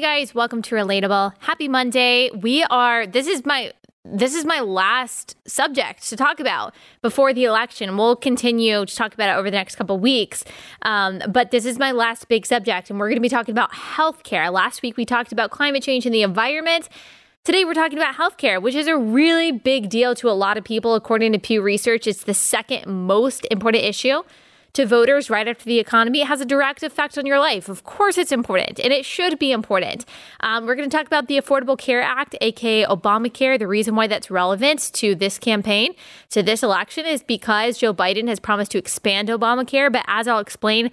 Guys, welcome to Relatable. Happy Monday. We are this is my this is my last subject to talk about before the election. We'll continue to talk about it over the next couple weeks. Um, but this is my last big subject, and we're going to be talking about healthcare. Last week, we talked about climate change and the environment. Today, we're talking about healthcare, which is a really big deal to a lot of people. According to Pew Research, it's the second most important issue to voters right after the economy, has a direct effect on your life. Of course, it's important and it should be important. Um, we're going to talk about the Affordable Care Act, aka Obamacare. The reason why that's relevant to this campaign, to this election, is because Joe Biden has promised to expand Obamacare. But as I'll explain,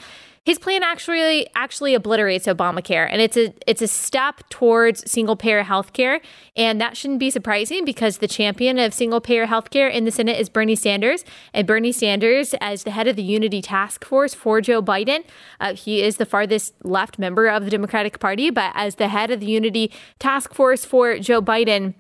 his plan actually actually obliterates Obamacare, and it's a it's a step towards single payer health care, and that shouldn't be surprising because the champion of single payer health care in the Senate is Bernie Sanders, and Bernie Sanders, as the head of the Unity Task Force for Joe Biden, uh, he is the farthest left member of the Democratic Party, but as the head of the Unity Task Force for Joe Biden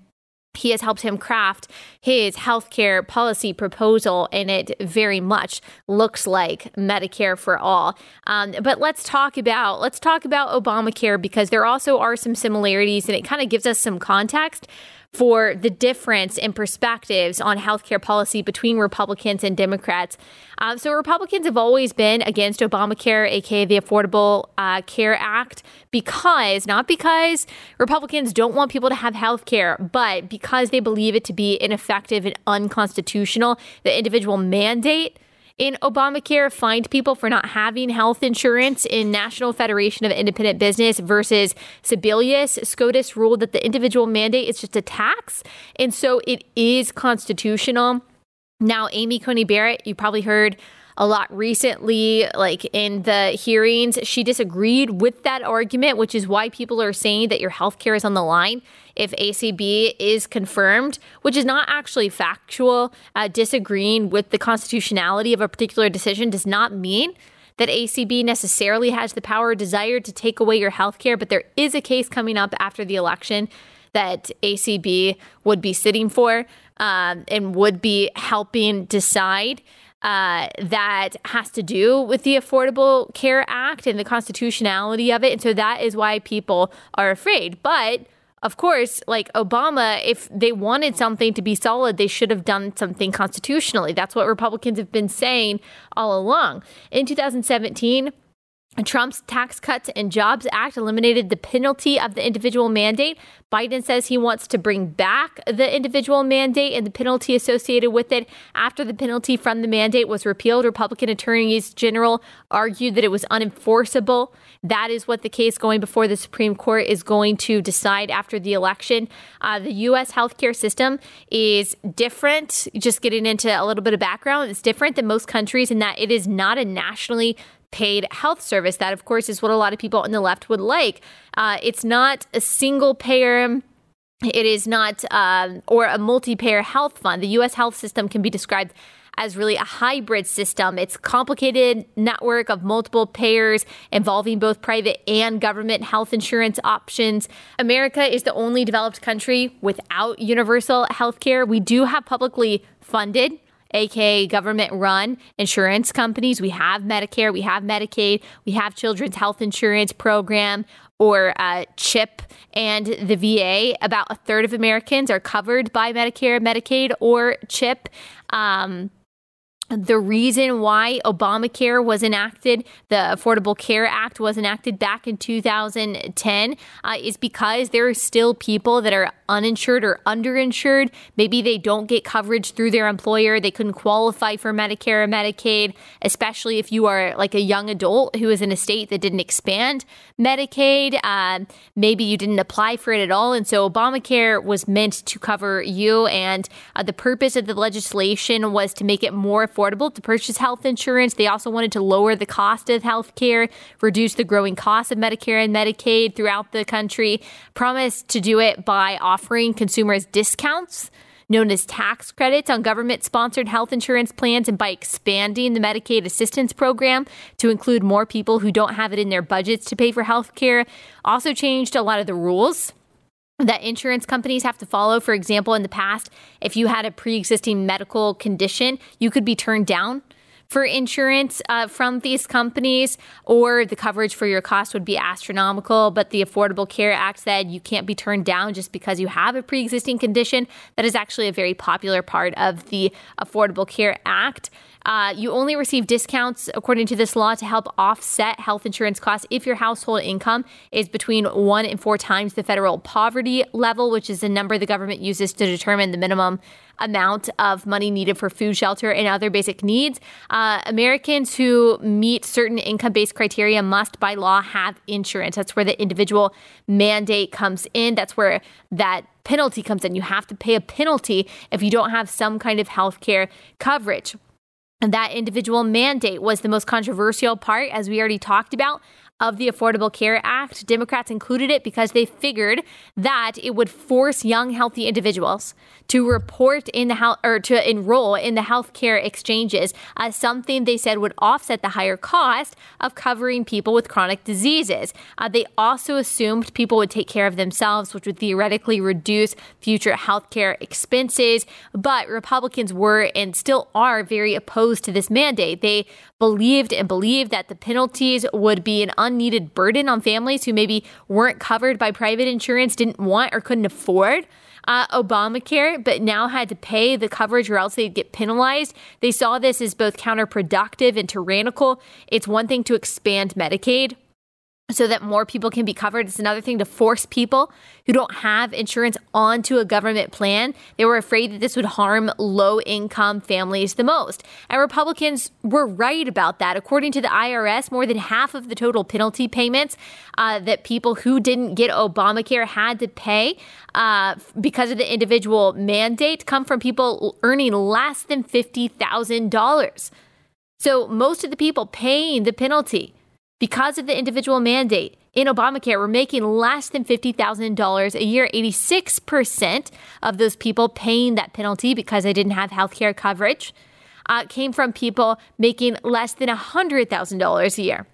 he has helped him craft his healthcare policy proposal, and it very much looks like Medicare for all. Um, but let's talk about let's talk about Obamacare because there also are some similarities, and it kind of gives us some context for the difference in perspectives on healthcare policy between Republicans and Democrats. Um, so, Republicans have always been against Obamacare, aka the Affordable uh, Care Act, because not because Republicans don't want people to have health care, but because they believe it to be ineffective and unconstitutional. The individual mandate in Obamacare fined people for not having health insurance in National Federation of Independent Business versus Sebelius. SCOTUS ruled that the individual mandate is just a tax, and so it is constitutional. Now, Amy Coney Barrett, you probably heard a lot recently, like in the hearings. She disagreed with that argument, which is why people are saying that your health care is on the line if ACB is confirmed, which is not actually factual. Uh, disagreeing with the constitutionality of a particular decision does not mean that ACB necessarily has the power or desire to take away your health care, but there is a case coming up after the election that ACB would be sitting for um, and would be helping decide uh, that has to do with the Affordable Care Act and the constitutionality of it. And so that is why people are afraid. But of course, like Obama, if they wanted something to be solid, they should have done something constitutionally. That's what Republicans have been saying all along. In 2017, Trump's Tax Cuts and Jobs Act eliminated the penalty of the individual mandate. Biden says he wants to bring back the individual mandate and the penalty associated with it. After the penalty from the mandate was repealed, Republican attorneys general argued that it was unenforceable. That is what the case going before the Supreme Court is going to decide after the election. Uh, the U.S. healthcare system is different. Just getting into a little bit of background, it's different than most countries in that it is not a nationally paid health service. That, of course, is what a lot of people on the left would like. Uh, it's not a single payer. It is not, um, or a multi payer health fund. The US health system can be described as really a hybrid system. It's a complicated network of multiple payers involving both private and government health insurance options. America is the only developed country without universal health care. We do have publicly funded aka government run insurance companies. We have Medicare, we have Medicaid, we have Children's Health Insurance Program or uh, CHIP and the VA. About a third of Americans are covered by Medicare, Medicaid, or CHIP. Um, the reason why Obamacare was enacted, the Affordable Care Act was enacted back in 2010, uh, is because there are still people that are uninsured or underinsured. Maybe they don't get coverage through their employer. They couldn't qualify for Medicare or Medicaid, especially if you are like a young adult who is in a state that didn't expand Medicaid. Uh, maybe you didn't apply for it at all. And so Obamacare was meant to cover you. And uh, the purpose of the legislation was to make it more affordable to purchase health insurance. They also wanted to lower the cost of health care, reduce the growing cost of Medicare and Medicaid throughout the country, promised to do it by offering consumers discounts known as tax credits on government sponsored health insurance plans and by expanding the Medicaid assistance program to include more people who don't have it in their budgets to pay for health care. Also changed a lot of the rules that insurance companies have to follow. For example, in the past, if you had a pre existing medical condition, you could be turned down for insurance uh, from these companies, or the coverage for your cost would be astronomical. But the Affordable Care Act said you can't be turned down just because you have a pre existing condition. That is actually a very popular part of the Affordable Care Act. Uh, you only receive discounts according to this law to help offset health insurance costs if your household income is between one and four times the federal poverty level, which is the number the government uses to determine the minimum amount of money needed for food, shelter, and other basic needs. Uh, Americans who meet certain income based criteria must, by law, have insurance. That's where the individual mandate comes in. That's where that penalty comes in. You have to pay a penalty if you don't have some kind of health care coverage. And that individual mandate was the most controversial part, as we already talked about of the Affordable Care Act. Democrats included it because they figured that it would force young, healthy individuals to report in the health or to enroll in the healthcare exchanges as something they said would offset the higher cost of covering people with chronic diseases. Uh, they also assumed people would take care of themselves, which would theoretically reduce future health care expenses. But Republicans were and still are very opposed to this mandate. They believed and believed that the penalties would be an unneeded burden on families who maybe weren't covered by private insurance, didn't want or couldn't afford uh, Obamacare, but now had to pay the coverage or else they'd get penalized. They saw this as both counterproductive and tyrannical. It's one thing to expand Medicaid so that more people can be covered. It's another thing to force people who don't have insurance onto a government plan. They were afraid that this would harm low income families the most. And Republicans were right about that. According to the IRS, more than half of the total penalty payments uh, that people who didn't get Obamacare had to pay uh, because of the individual mandate come from people earning less than $50,000. So most of the people paying the penalty because of the individual mandate in Obamacare, we're making less than $50,000 a year. 86% of those people paying that penalty because they didn't have health care coverage uh, came from people making less than $100,000 a year.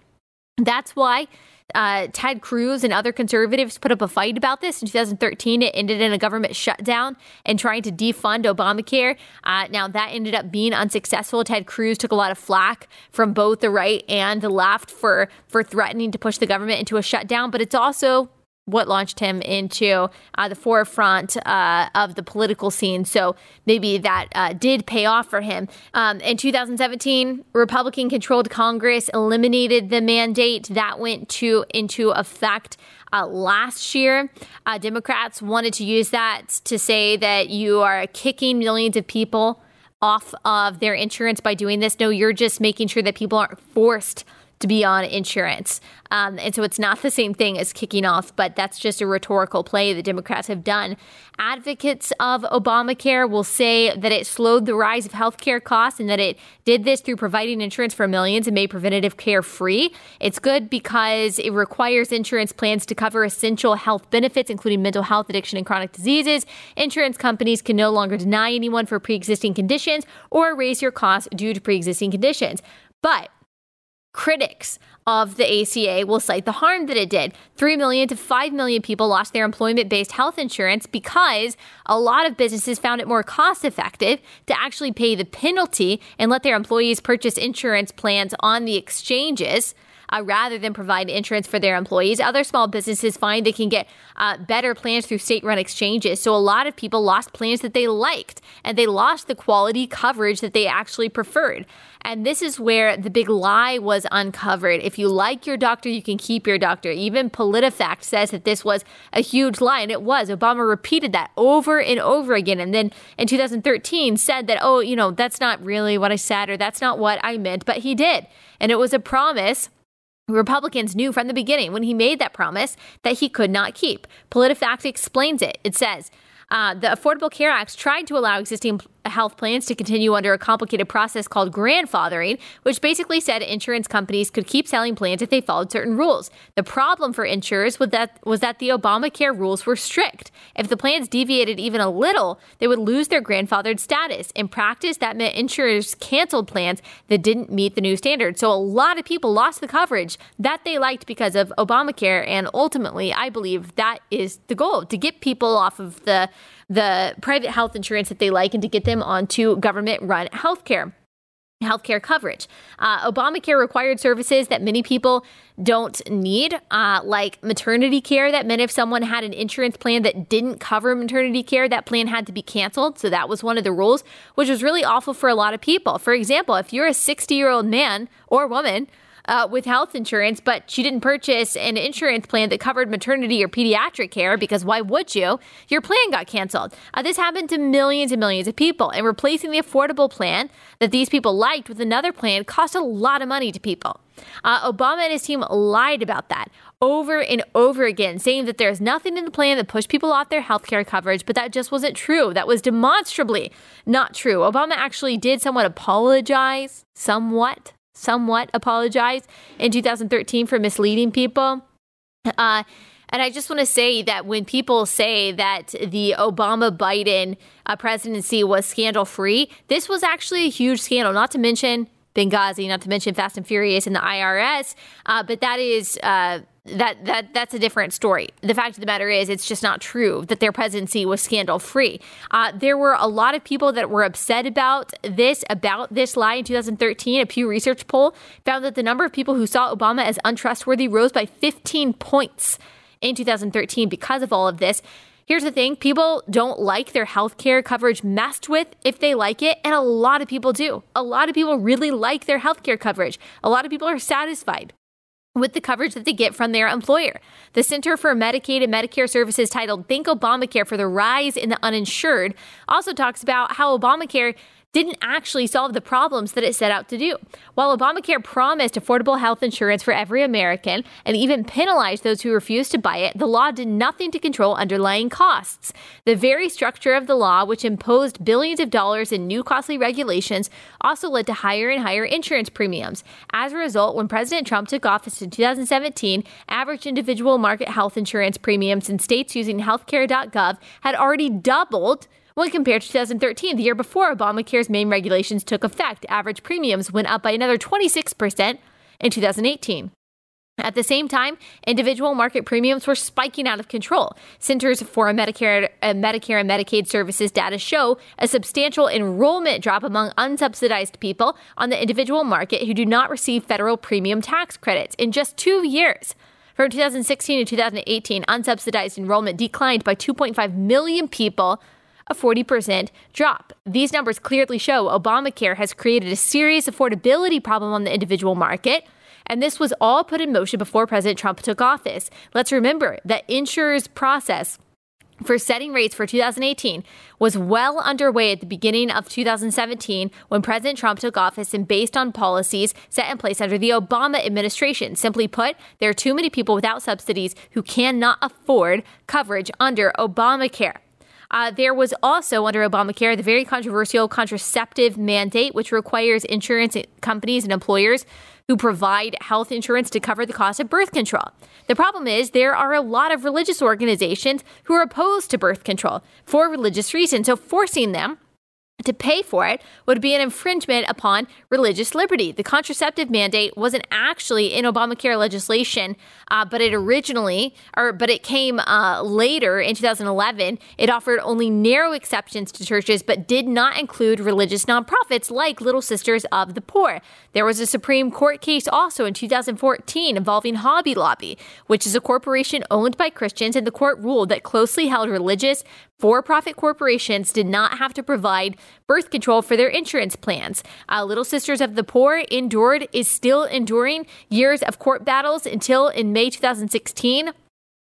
That's why uh, Ted Cruz and other conservatives put up a fight about this in 2013. It ended in a government shutdown and trying to defund Obamacare. Uh, now, that ended up being unsuccessful. Ted Cruz took a lot of flack from both the right and the left for, for threatening to push the government into a shutdown, but it's also what launched him into uh, the forefront uh, of the political scene. So maybe that uh, did pay off for him. Um, in 2017, Republican controlled Congress eliminated the mandate that went to into effect. Uh, last year, uh, Democrats wanted to use that to say that you are kicking millions of people off of their insurance by doing this. No, you're just making sure that people aren't forced to be on insurance. Um, and so it's not the same thing as kicking off, but that's just a rhetorical play the Democrats have done. Advocates of Obamacare will say that it slowed the rise of healthcare costs and that it did this through providing insurance for millions and made preventative care free. It's good because it requires insurance plans to cover essential health benefits, including mental health, addiction, and chronic diseases. Insurance companies can no longer deny anyone for pre existing conditions or raise your costs due to pre existing conditions. But Critics of the ACA will cite the harm that it did. 3 million to 5 million people lost their employment based health insurance because a lot of businesses found it more cost effective to actually pay the penalty and let their employees purchase insurance plans on the exchanges uh, rather than provide insurance for their employees. Other small businesses find they can get uh, better plans through state run exchanges. So a lot of people lost plans that they liked and they lost the quality coverage that they actually preferred. And this is where the big lie was uncovered. If you like your doctor, you can keep your doctor. Even PolitiFact says that this was a huge lie, and it was. Obama repeated that over and over again. And then in 2013 said that, oh, you know, that's not really what I said or that's not what I meant, but he did. And it was a promise Republicans knew from the beginning when he made that promise that he could not keep. PolitiFact explains it. It says, uh, the Affordable Care Act tried to allow existing health plans to continue under a complicated process called grandfathering, which basically said insurance companies could keep selling plans if they followed certain rules. The problem for insurers was that was that the Obamacare rules were strict. If the plans deviated even a little, they would lose their grandfathered status. In practice, that meant insurers canceled plans that didn't meet the new standards. So a lot of people lost the coverage that they liked because of Obamacare, and ultimately, I believe that is the goal to get people off of the the private health insurance that they like and to get them onto government run healthcare. healthcare coverage. Uh, Obamacare required services that many people don't need, uh, like maternity care. That meant if someone had an insurance plan that didn't cover maternity care, that plan had to be canceled. So that was one of the rules, which was really awful for a lot of people. For example, if you're a 60 year old man or woman uh, with health insurance, but she didn't purchase an insurance plan that covered maternity or pediatric care because why would you? Your plan got canceled. Uh, this happened to millions and millions of people, and replacing the affordable plan that these people liked with another plan cost a lot of money to people. Uh, Obama and his team lied about that over and over again, saying that there's nothing in the plan that pushed people off their health care coverage, but that just wasn't true. That was demonstrably not true. Obama actually did somewhat apologize, somewhat somewhat apologized in 2013 for misleading people. Uh, and I just want to say that when people say that the Obama Biden uh, presidency was scandal free, this was actually a huge scandal, not to mention Benghazi, not to mention Fast and Furious and the IRS. Uh, but that is uh, that that that's a different story. The fact of the matter is, it's just not true that their presidency was scandal free. Uh, there were a lot of people that were upset about this about this lie in 2013. A Pew Research poll found that the number of people who saw Obama as untrustworthy rose by 15 points in 2013 because of all of this. Here's the thing people don't like their health care coverage messed with if they like it, and a lot of people do. A lot of people really like their health care coverage. A lot of people are satisfied with the coverage that they get from their employer. The Center for Medicaid and Medicare Services, titled Think Obamacare for the Rise in the Uninsured, also talks about how Obamacare didn't actually solve the problems that it set out to do. While Obamacare promised affordable health insurance for every American and even penalized those who refused to buy it, the law did nothing to control underlying costs. The very structure of the law, which imposed billions of dollars in new costly regulations, also led to higher and higher insurance premiums. As a result, when President Trump took office in 2017, average individual market health insurance premiums in states using healthcare.gov had already doubled when compared to 2013, the year before Obamacare's main regulations took effect, average premiums went up by another 26% in 2018. At the same time, individual market premiums were spiking out of control. Centers for Medicare, uh, Medicare and Medicaid Services data show a substantial enrollment drop among unsubsidized people on the individual market who do not receive federal premium tax credits in just two years. From 2016 to 2018, unsubsidized enrollment declined by 2.5 million people a 40% drop. These numbers clearly show Obamacare has created a serious affordability problem on the individual market. And this was all put in motion before President Trump took office. Let's remember that insurers' process for setting rates for 2018 was well underway at the beginning of 2017 when President Trump took office and based on policies set in place under the Obama administration. Simply put, there are too many people without subsidies who cannot afford coverage under Obamacare. Uh, there was also under Obamacare the very controversial contraceptive mandate, which requires insurance companies and employers who provide health insurance to cover the cost of birth control. The problem is there are a lot of religious organizations who are opposed to birth control for religious reasons. So forcing them to pay for it would be an infringement upon religious liberty. The contraceptive mandate wasn't actually in Obamacare legislation, uh, but it originally, or but it came uh, later in 2011. It offered only narrow exceptions to churches, but did not include religious nonprofits like Little Sisters of the Poor. There was a Supreme Court case also in 2014 involving Hobby Lobby, which is a corporation owned by Christians, and the court ruled that closely held religious for profit corporations did not have to provide birth control for their insurance plans. Uh, Little Sisters of the Poor endured, is still enduring years of court battles until in May 2016.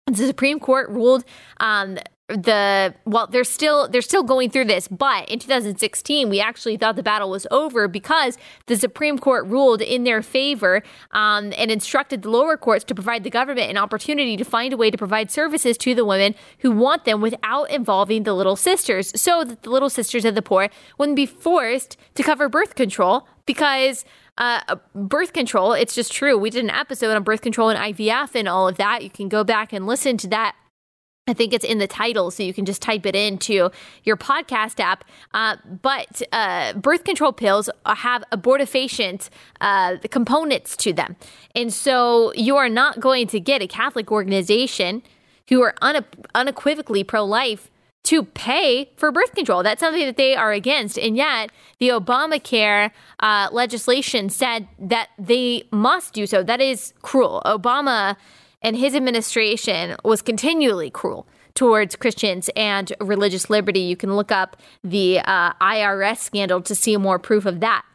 The Supreme Court ruled um, the well they're still they're still going through this but in 2016 we actually thought the battle was over because the supreme court ruled in their favor um, and instructed the lower courts to provide the government an opportunity to find a way to provide services to the women who want them without involving the little sisters so that the little sisters of the poor wouldn't be forced to cover birth control because uh, birth control, it's just true. We did an episode on birth control and IVF and all of that. You can go back and listen to that I think it's in the title, so you can just type it into your podcast app. Uh, but uh, birth control pills have abortifacient uh, components to them. And so you are not going to get a Catholic organization who are une- unequivocally pro life to pay for birth control. That's something that they are against. And yet, the Obamacare uh, legislation said that they must do so. That is cruel. Obama and his administration was continually cruel towards Christians and religious liberty. You can look up the uh, IRS scandal to see more proof of that.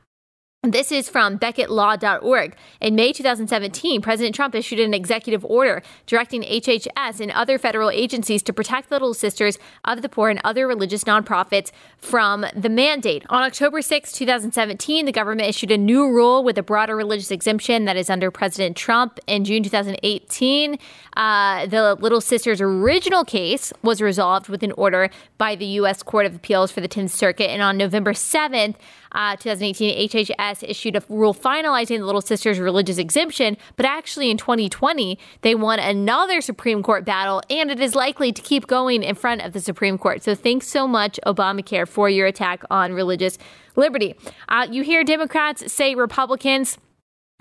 This is from BecketLaw.org. In May 2017, President Trump issued an executive order directing HHS and other federal agencies to protect the Little Sisters of the Poor and other religious nonprofits from the mandate. On October 6, 2017, the government issued a new rule with a broader religious exemption that is under President Trump. In June 2018, uh, the Little Sisters' original case was resolved with an order by the U.S. Court of Appeals for the 10th Circuit. And on November 7th, uh, 2018, HHS issued a rule finalizing the Little Sisters religious exemption, but actually in 2020, they won another Supreme Court battle, and it is likely to keep going in front of the Supreme Court. So thanks so much, Obamacare, for your attack on religious liberty. Uh, you hear Democrats say Republicans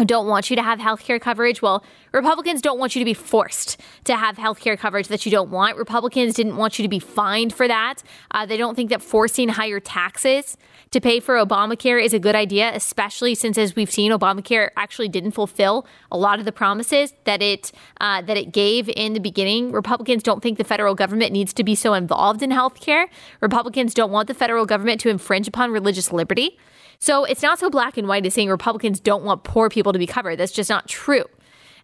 don't want you to have health care coverage. Well, Republicans don't want you to be forced to have health care coverage that you don't want. Republicans didn't want you to be fined for that. Uh, they don't think that forcing higher taxes to pay for Obamacare is a good idea, especially since, as we've seen, Obamacare actually didn't fulfill a lot of the promises that it uh, that it gave in the beginning. Republicans don't think the federal government needs to be so involved in health care. Republicans don't want the federal government to infringe upon religious liberty. So it's not so black and white as saying Republicans don't want poor people to be covered. That's just not true.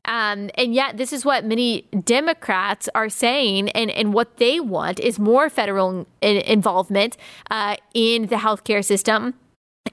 Um, and yet, this is what many Democrats are saying, and, and what they want is more federal in- involvement uh, in the healthcare system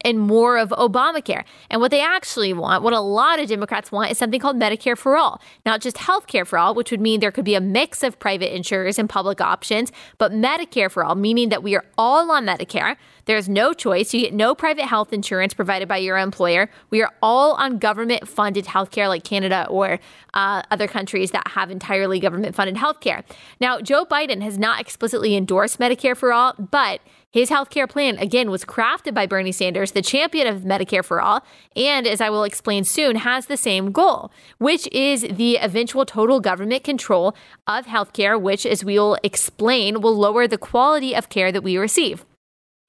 and more of Obamacare. And what they actually want, what a lot of Democrats want, is something called Medicare for All. Not just health care for all, which would mean there could be a mix of private insurers and public options, but Medicare for all, meaning that we are all on Medicare. There's no choice. You get no private health insurance provided by your employer. We are all on government funded healthcare like Canada or uh, other countries that have entirely government funded healthcare. Now, Joe Biden has not explicitly endorsed Medicare for all, but his healthcare plan, again, was crafted by Bernie Sanders, the champion of Medicare for All, and as I will explain soon, has the same goal, which is the eventual total government control of healthcare, which, as we will explain, will lower the quality of care that we receive.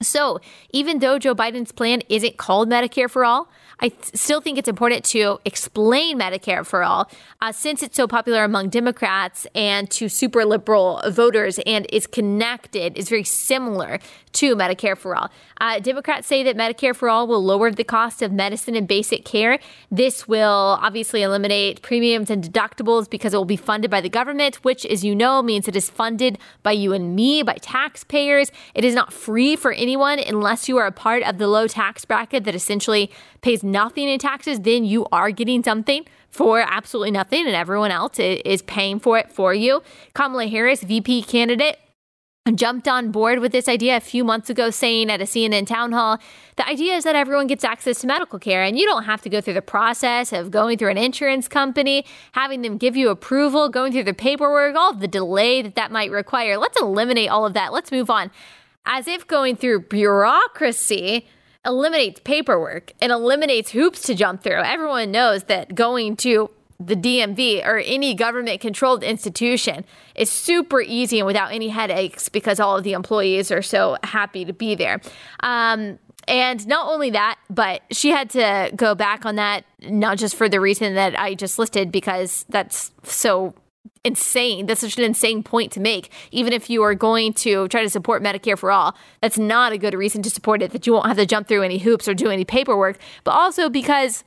So, even though Joe Biden's plan isn't called Medicare for All, I th- still think it's important to explain Medicare for All uh, since it's so popular among Democrats and to super liberal voters and is connected, is very similar to Medicare for All. Uh, Democrats say that Medicare for All will lower the cost of medicine and basic care. This will obviously eliminate premiums and deductibles because it will be funded by the government, which, as you know, means it is funded by you and me, by taxpayers. It is not free for anyone unless you are a part of the low tax bracket that essentially pays nothing in taxes. Then you are getting something for absolutely nothing, and everyone else is paying for it for you. Kamala Harris, VP candidate, jumped on board with this idea a few months ago, saying at a CNN town hall, the idea is that everyone gets access to medical care and you don't have to go through the process of going through an insurance company, having them give you approval, going through the paperwork, all the delay that that might require. Let's eliminate all of that. Let's move on. As if going through bureaucracy eliminates paperwork and eliminates hoops to jump through. Everyone knows that going to the DMV or any government controlled institution is super easy and without any headaches because all of the employees are so happy to be there. Um, and not only that, but she had to go back on that, not just for the reason that I just listed, because that's so insane. That's such an insane point to make. Even if you are going to try to support Medicare for all, that's not a good reason to support it, that you won't have to jump through any hoops or do any paperwork, but also because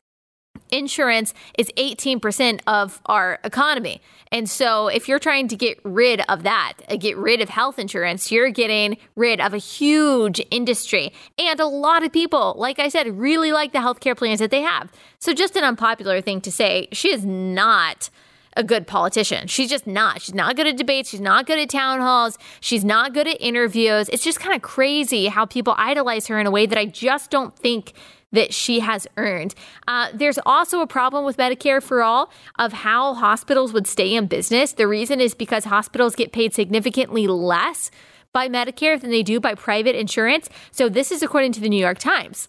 insurance is 18% of our economy. And so if you're trying to get rid of that, uh, get rid of health insurance, you're getting rid of a huge industry. And a lot of people, like I said, really like the healthcare plans that they have. So just an unpopular thing to say, she is not a good politician. She's just not. She's not good at debates. She's not good at town halls. She's not good at interviews. It's just kind of crazy how people idolize her in a way that I just don't think that she has earned. Uh, there's also a problem with Medicare for All of how hospitals would stay in business. The reason is because hospitals get paid significantly less by Medicare than they do by private insurance. So, this is according to the New York Times.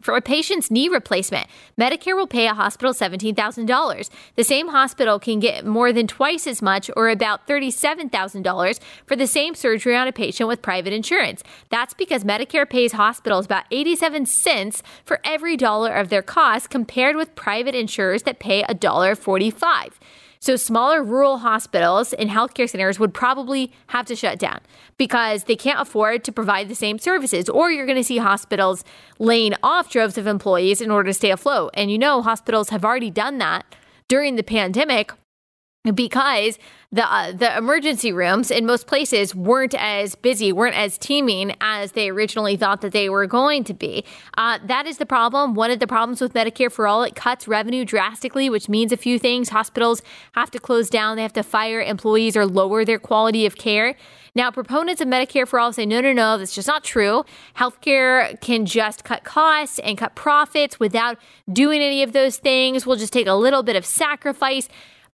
For a patient's knee replacement, Medicare will pay a hospital $17,000. The same hospital can get more than twice as much, or about $37,000, for the same surgery on a patient with private insurance. That's because Medicare pays hospitals about 87 cents for every dollar of their cost, compared with private insurers that pay $1.45. So smaller rural hospitals and healthcare centers would probably have to shut down because they can't afford to provide the same services. Or you're going to see hospitals laying off droves of employees in order to stay afloat. And you know, hospitals have already done that during the pandemic because the uh, the emergency rooms in most places weren't as busy, weren't as teeming as they originally thought that they were going to be. Uh, that is the problem. One of the problems with Medicare for All, it cuts revenue drastically, which means a few things. Hospitals have to close down, they have to fire employees or lower their quality of care. Now, proponents of Medicare for All say, no, no, no, that's just not true. Healthcare can just cut costs and cut profits without doing any of those things. We'll just take a little bit of sacrifice.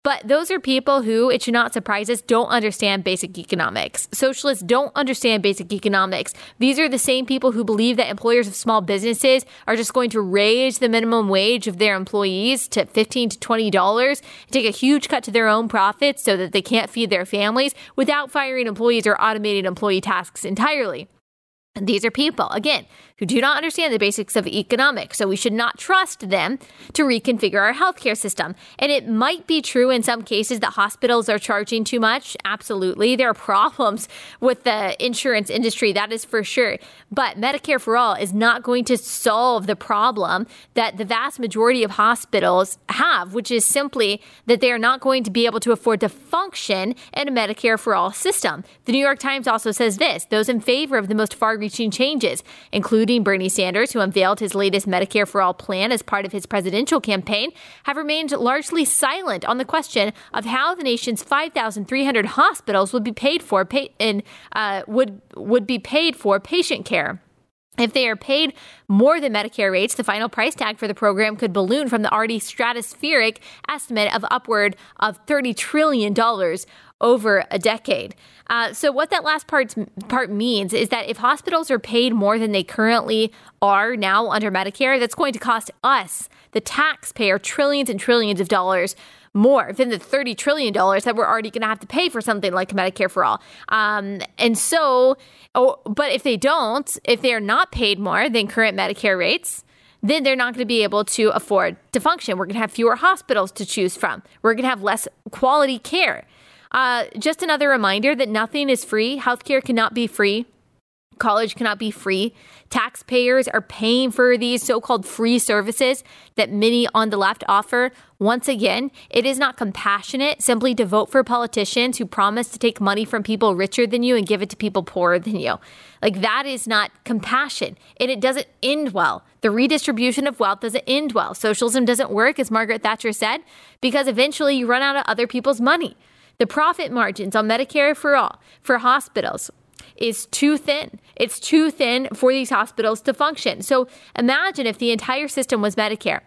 But those are people who, it should not surprise us, don't understand basic economics. Socialists don't understand basic economics. These are the same people who believe that employers of small businesses are just going to raise the minimum wage of their employees to 15 to $20, take a huge cut to their own profits so that they can't feed their families without firing employees or automating employee tasks entirely. These are people, again, who do not understand the basics of economics, so we should not trust them to reconfigure our healthcare system. And it might be true in some cases that hospitals are charging too much. Absolutely. There are problems with the insurance industry, that is for sure. But Medicare for All is not going to solve the problem that the vast majority of hospitals have, which is simply that they are not going to be able to afford to function in a Medicare for All system. The New York Times also says this those in favor of the most far reaching changes, including Bernie Sanders, who unveiled his latest Medicare for All plan as part of his presidential campaign, have remained largely silent on the question of how the nation's 5,300 hospitals would be paid for uh, would would be paid for patient care. If they are paid more than Medicare rates, the final price tag for the program could balloon from the already stratospheric estimate of upward of $30 trillion over a decade. Uh, so what that last part part means is that if hospitals are paid more than they currently are now under Medicare, that's going to cost us, the taxpayer, trillions and trillions of dollars more than the $30 trillion that we're already going to have to pay for something like Medicare for All. Um, and so, oh, but if they don't, if they are not paid more than current Medicare rates, then they're not going to be able to afford to function. We're going to have fewer hospitals to choose from. We're going to have less quality care. Uh, just another reminder that nothing is free. Healthcare cannot be free. College cannot be free. Taxpayers are paying for these so called free services that many on the left offer. Once again, it is not compassionate simply to vote for politicians who promise to take money from people richer than you and give it to people poorer than you. Like, that is not compassion, and it doesn't end well. The redistribution of wealth doesn't end well. Socialism doesn't work, as Margaret Thatcher said, because eventually you run out of other people's money. The profit margins on Medicare for all for hospitals is too thin. It's too thin for these hospitals to function. So imagine if the entire system was Medicare.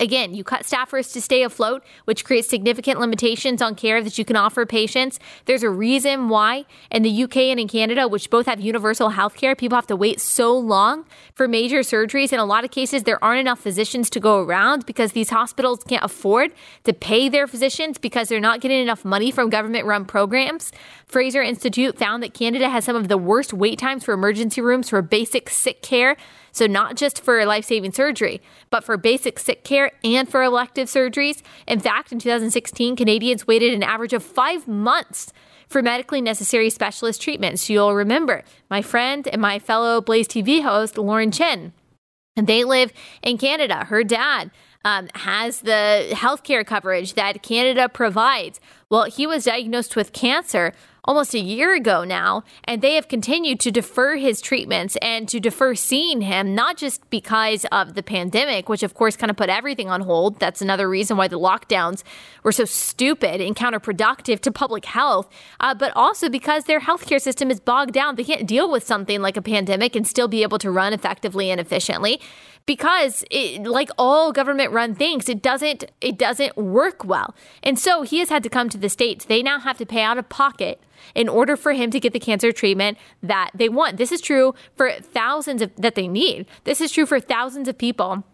Again, you cut staffers to stay afloat, which creates significant limitations on care that you can offer patients. There's a reason why in the UK and in Canada, which both have universal health care, people have to wait so long for major surgeries. In a lot of cases, there aren't enough physicians to go around because these hospitals can't afford to pay their physicians because they're not getting enough money from government run programs. Fraser Institute found that Canada has some of the worst wait times for emergency rooms for basic sick care so, not just for life saving surgery, but for basic sick care and for elective surgeries. In fact, in 2016, Canadians waited an average of five months for medically necessary specialist treatments. You'll remember my friend and my fellow Blaze TV host, Lauren Chen. They live in Canada. Her dad um, has the healthcare coverage that Canada provides. Well, he was diagnosed with cancer almost a year ago now, and they have continued to defer his treatments and to defer seeing him, not just because of the pandemic, which of course kind of put everything on hold. That's another reason why the lockdowns were so stupid and counterproductive to public health, uh, but also because their healthcare system is bogged down. They can't deal with something like a pandemic and still be able to run effectively and efficiently. Because it, like all government run things it doesn't it doesn't work well. And so he has had to come to the states. They now have to pay out of pocket in order for him to get the cancer treatment that they want. This is true for thousands of that they need. This is true for thousands of people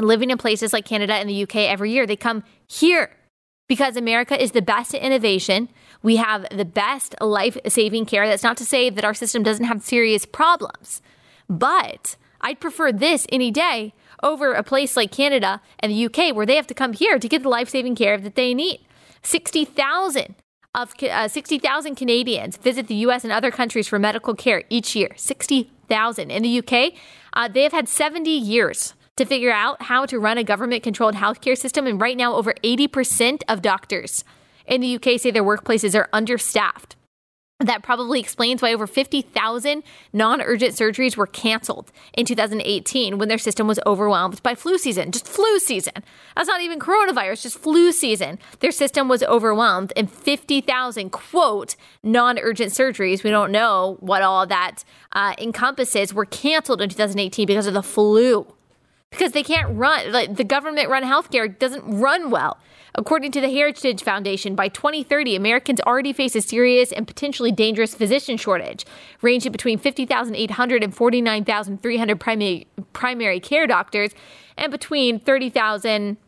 living in places like Canada and the UK every year. They come here because America is the best at innovation. We have the best life saving care. That's not to say that our system doesn't have serious problems, but I'd prefer this any day over a place like Canada and the UK where they have to come here to get the life saving care that they need. 60,000 of uh, 60,000 Canadians visit the US and other countries for medical care each year. 60,000. In the UK, uh, they have had 70 years to figure out how to run a government controlled healthcare system. And right now, over 80% of doctors in the UK say their workplaces are understaffed. That probably explains why over 50,000 non urgent surgeries were canceled in 2018 when their system was overwhelmed by flu season. Just flu season. That's not even coronavirus, just flu season. Their system was overwhelmed, and 50,000, quote, non urgent surgeries, we don't know what all that uh, encompasses, were canceled in 2018 because of the flu because they can't run. Like the government run healthcare doesn't run well. According to the Heritage Foundation, by 2030, Americans already face a serious and potentially dangerous physician shortage, ranging between 50,800 and 49,300 primary, primary care doctors, and between 30,000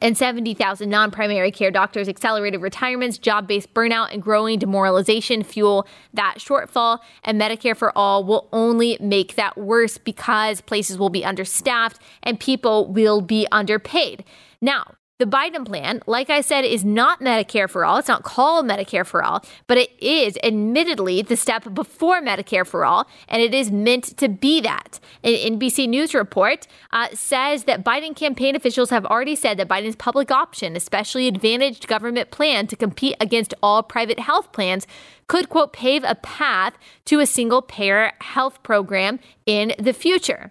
and 70,000 non primary care doctors. Accelerated retirements, job based burnout, and growing demoralization fuel that shortfall. And Medicare for All will only make that worse because places will be understaffed and people will be underpaid. Now, the Biden plan, like I said, is not Medicare for all. It's not called Medicare for all, but it is admittedly the step before Medicare for all, and it is meant to be that. An NBC News report uh, says that Biden campaign officials have already said that Biden's public option, especially advantaged government plan to compete against all private health plans, could, quote, pave a path to a single payer health program in the future.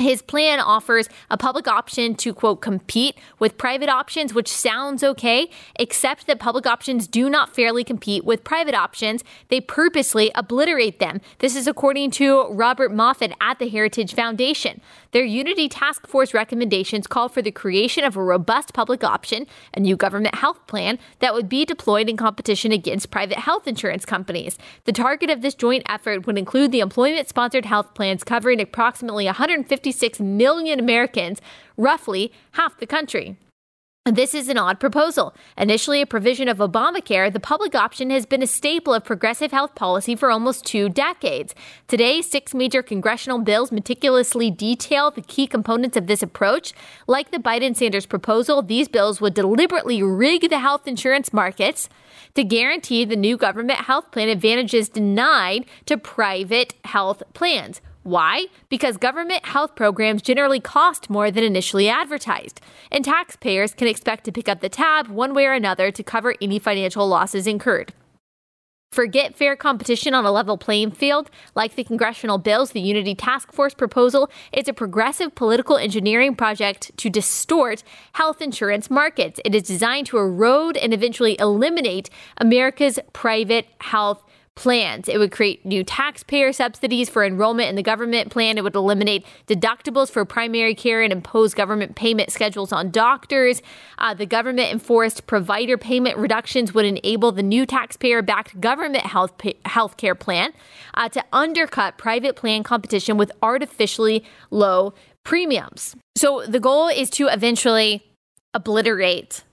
His plan offers a public option to, quote, compete with private options, which sounds okay, except that public options do not fairly compete with private options. They purposely obliterate them. This is according to Robert Moffit at the Heritage Foundation. Their Unity Task Force recommendations call for the creation of a robust public option, a new government health plan that would be deployed in competition against private health insurance companies. The target of this joint effort would include the employment sponsored health plans covering approximately 156 million Americans, roughly half the country. This is an odd proposal. Initially a provision of Obamacare, the public option has been a staple of progressive health policy for almost two decades. Today, six major congressional bills meticulously detail the key components of this approach. Like the Biden Sanders proposal, these bills would deliberately rig the health insurance markets to guarantee the new government health plan advantages denied to private health plans. Why? Because government health programs generally cost more than initially advertised, and taxpayers can expect to pick up the tab one way or another to cover any financial losses incurred. Forget fair competition on a level playing field. Like the congressional bills, the Unity Task Force proposal is a progressive political engineering project to distort health insurance markets. It is designed to erode and eventually eliminate America's private health plans. It would create new taxpayer subsidies for enrollment in the government plan. It would eliminate deductibles for primary care and impose government payment schedules on doctors. Uh, the government enforced provider payment reductions would enable the new taxpayer backed government health health care plan uh, to undercut private plan competition with artificially low premiums. So the goal is to eventually obliterate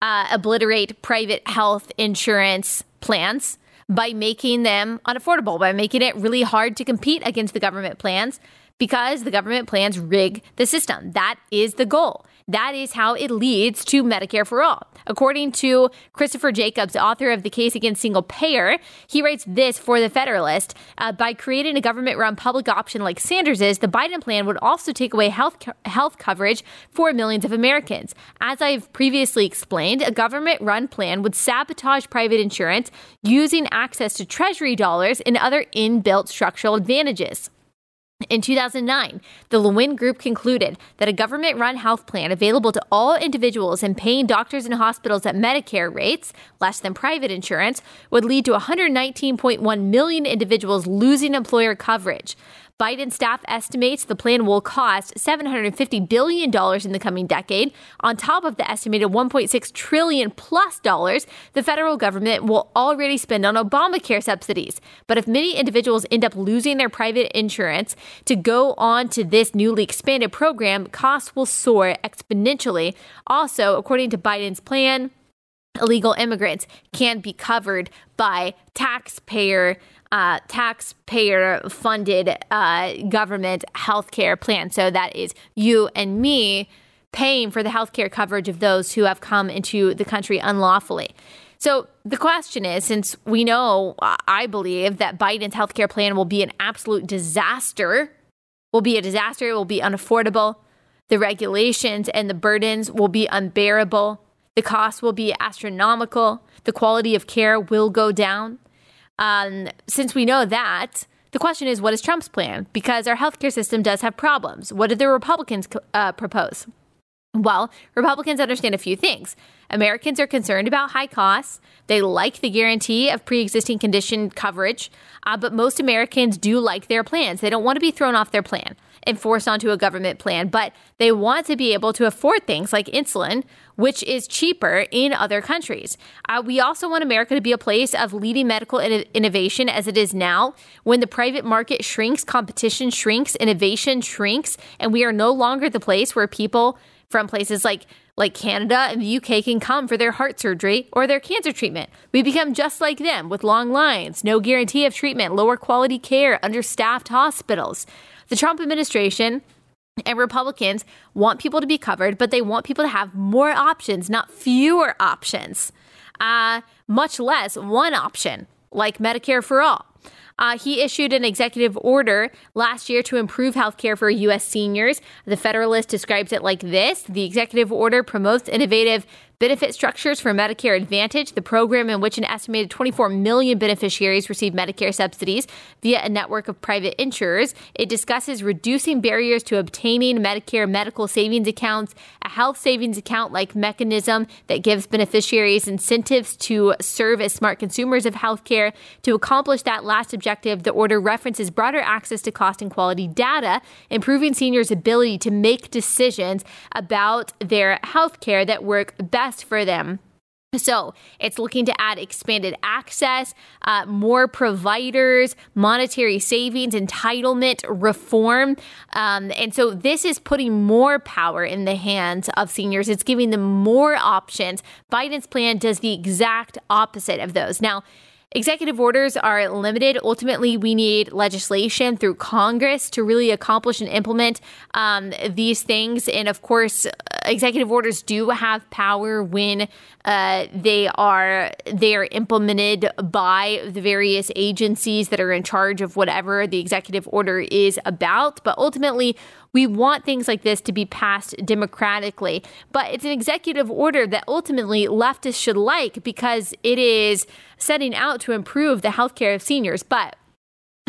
uh, obliterate private health insurance plans by making them unaffordable, by making it really hard to compete against the government plans because the government plans rig the system. That is the goal. That is how it leads to Medicare for all. According to Christopher Jacobs, author of The Case Against Single Payer, he writes this for The Federalist uh, By creating a government run public option like Sanders's, the Biden plan would also take away health, health coverage for millions of Americans. As I've previously explained, a government run plan would sabotage private insurance using access to Treasury dollars and other inbuilt structural advantages. In 2009, the Lewin Group concluded that a government run health plan available to all individuals and paying doctors and hospitals at Medicare rates, less than private insurance, would lead to 119.1 million individuals losing employer coverage. Biden staff estimates the plan will cost $750 billion in the coming decade. On top of the estimated 1.6 trillion plus dollars the federal government will already spend on Obamacare subsidies. But if many individuals end up losing their private insurance to go on to this newly expanded program, costs will soar exponentially. Also, according to Biden's plan, illegal immigrants can be covered by taxpayer uh, taxpayer funded uh, government healthcare plan. So that is you and me paying for the healthcare coverage of those who have come into the country unlawfully. So the question is since we know, I believe, that Biden's healthcare plan will be an absolute disaster, will be a disaster, it will be unaffordable, the regulations and the burdens will be unbearable, the cost will be astronomical, the quality of care will go down. Um, since we know that, the question is, what is Trump's plan? Because our healthcare system does have problems. What did the Republicans uh, propose? Well, Republicans understand a few things. Americans are concerned about high costs. They like the guarantee of pre existing condition coverage, uh, but most Americans do like their plans. They don't want to be thrown off their plan and forced onto a government plan, but they want to be able to afford things like insulin, which is cheaper in other countries. Uh, we also want America to be a place of leading medical in- innovation as it is now. When the private market shrinks, competition shrinks, innovation shrinks, and we are no longer the place where people from places like like Canada and the UK can come for their heart surgery or their cancer treatment. We become just like them with long lines, no guarantee of treatment, lower quality care, understaffed hospitals. The Trump administration and Republicans want people to be covered, but they want people to have more options, not fewer options, uh, much less one option like Medicare for all. Uh, he issued an executive order last year to improve health care for U.S. seniors. The Federalist describes it like this The executive order promotes innovative Benefit structures for Medicare Advantage, the program in which an estimated 24 million beneficiaries receive Medicare subsidies via a network of private insurers. It discusses reducing barriers to obtaining Medicare medical savings accounts, a health savings account like mechanism that gives beneficiaries incentives to serve as smart consumers of healthcare. To accomplish that last objective, the order references broader access to cost and quality data, improving seniors' ability to make decisions about their healthcare that work best best for them. So it's looking to add expanded access, uh, more providers, monetary savings, entitlement reform. Um, and so this is putting more power in the hands of seniors. It's giving them more options. Biden's plan does the exact opposite of those. Now, Executive orders are limited. Ultimately, we need legislation through Congress to really accomplish and implement um, these things. And of course, executive orders do have power when uh, they are they are implemented by the various agencies that are in charge of whatever the executive order is about. But ultimately, we want things like this to be passed democratically, but it's an executive order that ultimately leftists should like because it is setting out to improve the healthcare of seniors. But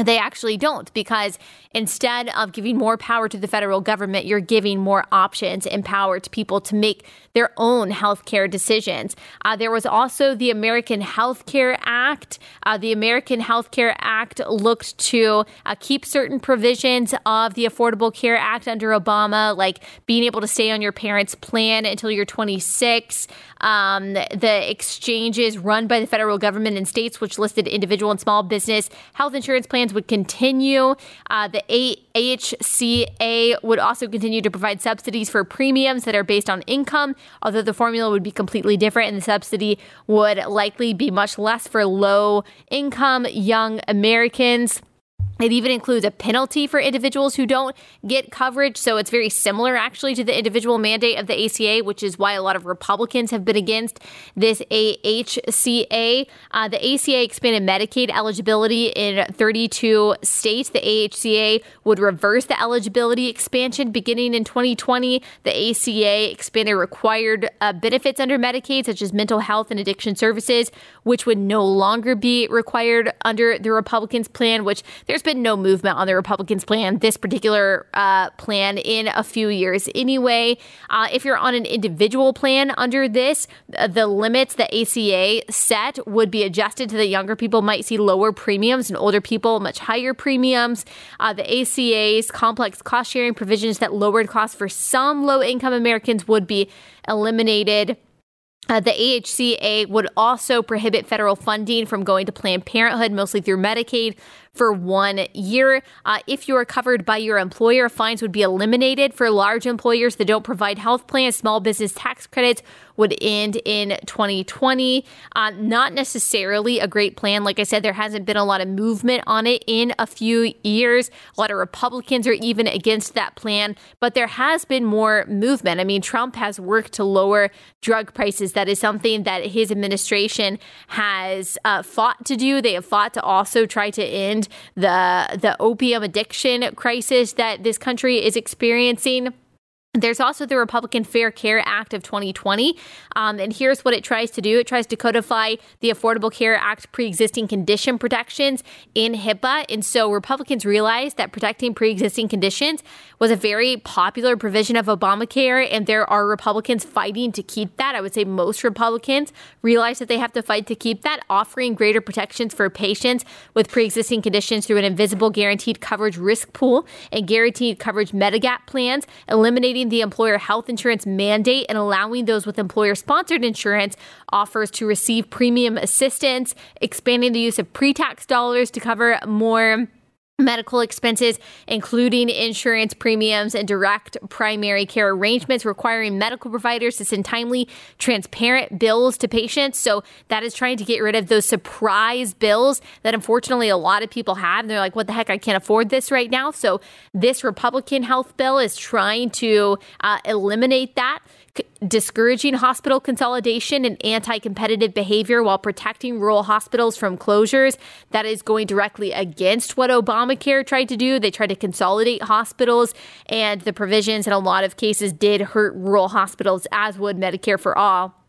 they actually don't because instead of giving more power to the federal government, you're giving more options and power to people to make their own healthcare decisions. Uh, there was also the American Healthcare Act. Uh, the American Healthcare Act looked to uh, keep certain provisions of the Affordable Care Act under Obama, like being able to stay on your parents' plan until you're 26. Um, the exchanges run by the federal government in states which listed individual and small business health insurance plans would continue. Uh, the AHCA would also continue to provide subsidies for premiums that are based on income although the formula would be completely different and the subsidy would likely be much less for low income young Americans. It even includes a penalty for individuals who don't get coverage. So it's very similar, actually, to the individual mandate of the ACA, which is why a lot of Republicans have been against this AHCA. Uh, the ACA expanded Medicaid eligibility in 32 states. The AHCA would reverse the eligibility expansion beginning in 2020. The ACA expanded required uh, benefits under Medicaid, such as mental health and addiction services, which would no longer be required under the Republicans' plan, which there's been been no movement on the Republicans' plan, this particular uh, plan, in a few years anyway. Uh, if you're on an individual plan under this, the limits that ACA set would be adjusted to the younger people might see lower premiums and older people much higher premiums. Uh, the ACA's complex cost sharing provisions that lowered costs for some low income Americans would be eliminated. Uh, the AHCA would also prohibit federal funding from going to Planned Parenthood, mostly through Medicaid, for one year. Uh, if you are covered by your employer, fines would be eliminated for large employers that don't provide health plans. Small business tax credits would end in 2020. Uh, not necessarily a great plan. Like I said, there hasn't been a lot of movement on it in a few years. A lot of Republicans are even against that plan, but there has been more movement. I mean, Trump has worked to lower drug prices. That is something that his administration has uh, fought to do. They have fought to also try to end the the opium addiction crisis that this country is experiencing. There's also the Republican Fair Care Act of 2020. Um, and here's what it tries to do it tries to codify the Affordable Care Act pre existing condition protections in HIPAA. And so Republicans realized that protecting pre existing conditions was a very popular provision of Obamacare. And there are Republicans fighting to keep that. I would say most Republicans realize that they have to fight to keep that, offering greater protections for patients with pre existing conditions through an invisible guaranteed coverage risk pool and guaranteed coverage Medigap plans, eliminating the employer health insurance mandate and allowing those with employer sponsored insurance offers to receive premium assistance, expanding the use of pre tax dollars to cover more medical expenses, including insurance premiums and direct primary care arrangements, requiring medical providers to send timely, transparent bills to patients. So that is trying to get rid of those surprise bills that unfortunately a lot of people have. They're like, what the heck? I can't afford this right now. So this Republican health bill is trying to uh, eliminate that discouraging hospital consolidation and anti competitive behavior while protecting rural hospitals from closures. That is going directly against what Obamacare tried to do. They tried to consolidate hospitals, and the provisions in a lot of cases did hurt rural hospitals, as would Medicare for All.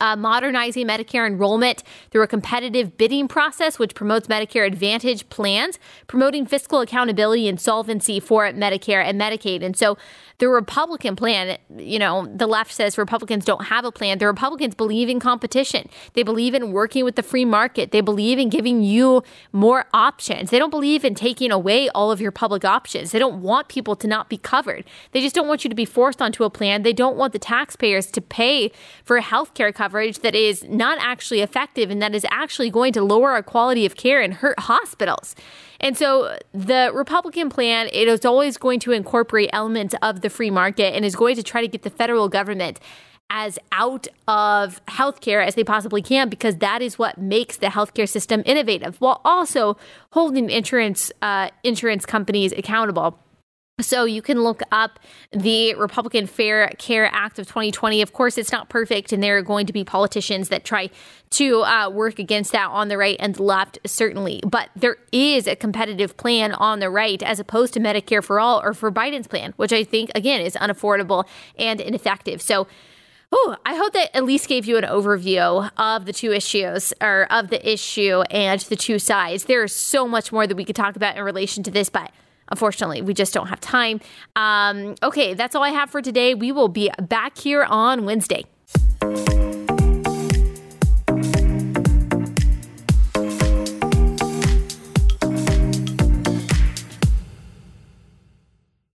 Uh, modernizing Medicare enrollment through a competitive bidding process, which promotes Medicare Advantage plans, promoting fiscal accountability and solvency for Medicare and Medicaid. And so the Republican plan, you know, the left says Republicans don't have a plan. The Republicans believe in competition. They believe in working with the free market. They believe in giving you more options. They don't believe in taking away all of your public options. They don't want people to not be covered. They just don't want you to be forced onto a plan. They don't want the taxpayers to pay for health care coverage that is not actually effective and that is actually going to lower our quality of care and hurt hospitals. And so the Republican plan, it is always going to incorporate elements of the free market and is going to try to get the federal government as out of healthcare as they possibly can because that is what makes the healthcare system innovative while also holding insurance uh, insurance companies accountable. So you can look up the Republican Fair Care Act of 2020. Of course, it's not perfect, and there are going to be politicians that try to uh, work against that on the right and the left, certainly. But there is a competitive plan on the right as opposed to Medicare for all or for Biden's plan, which I think, again, is unaffordable and ineffective. So Oh, I hope that at least gave you an overview of the two issues or of the issue and the two sides. There's so much more that we could talk about in relation to this, but Unfortunately, we just don't have time. Um, okay, that's all I have for today. We will be back here on Wednesday.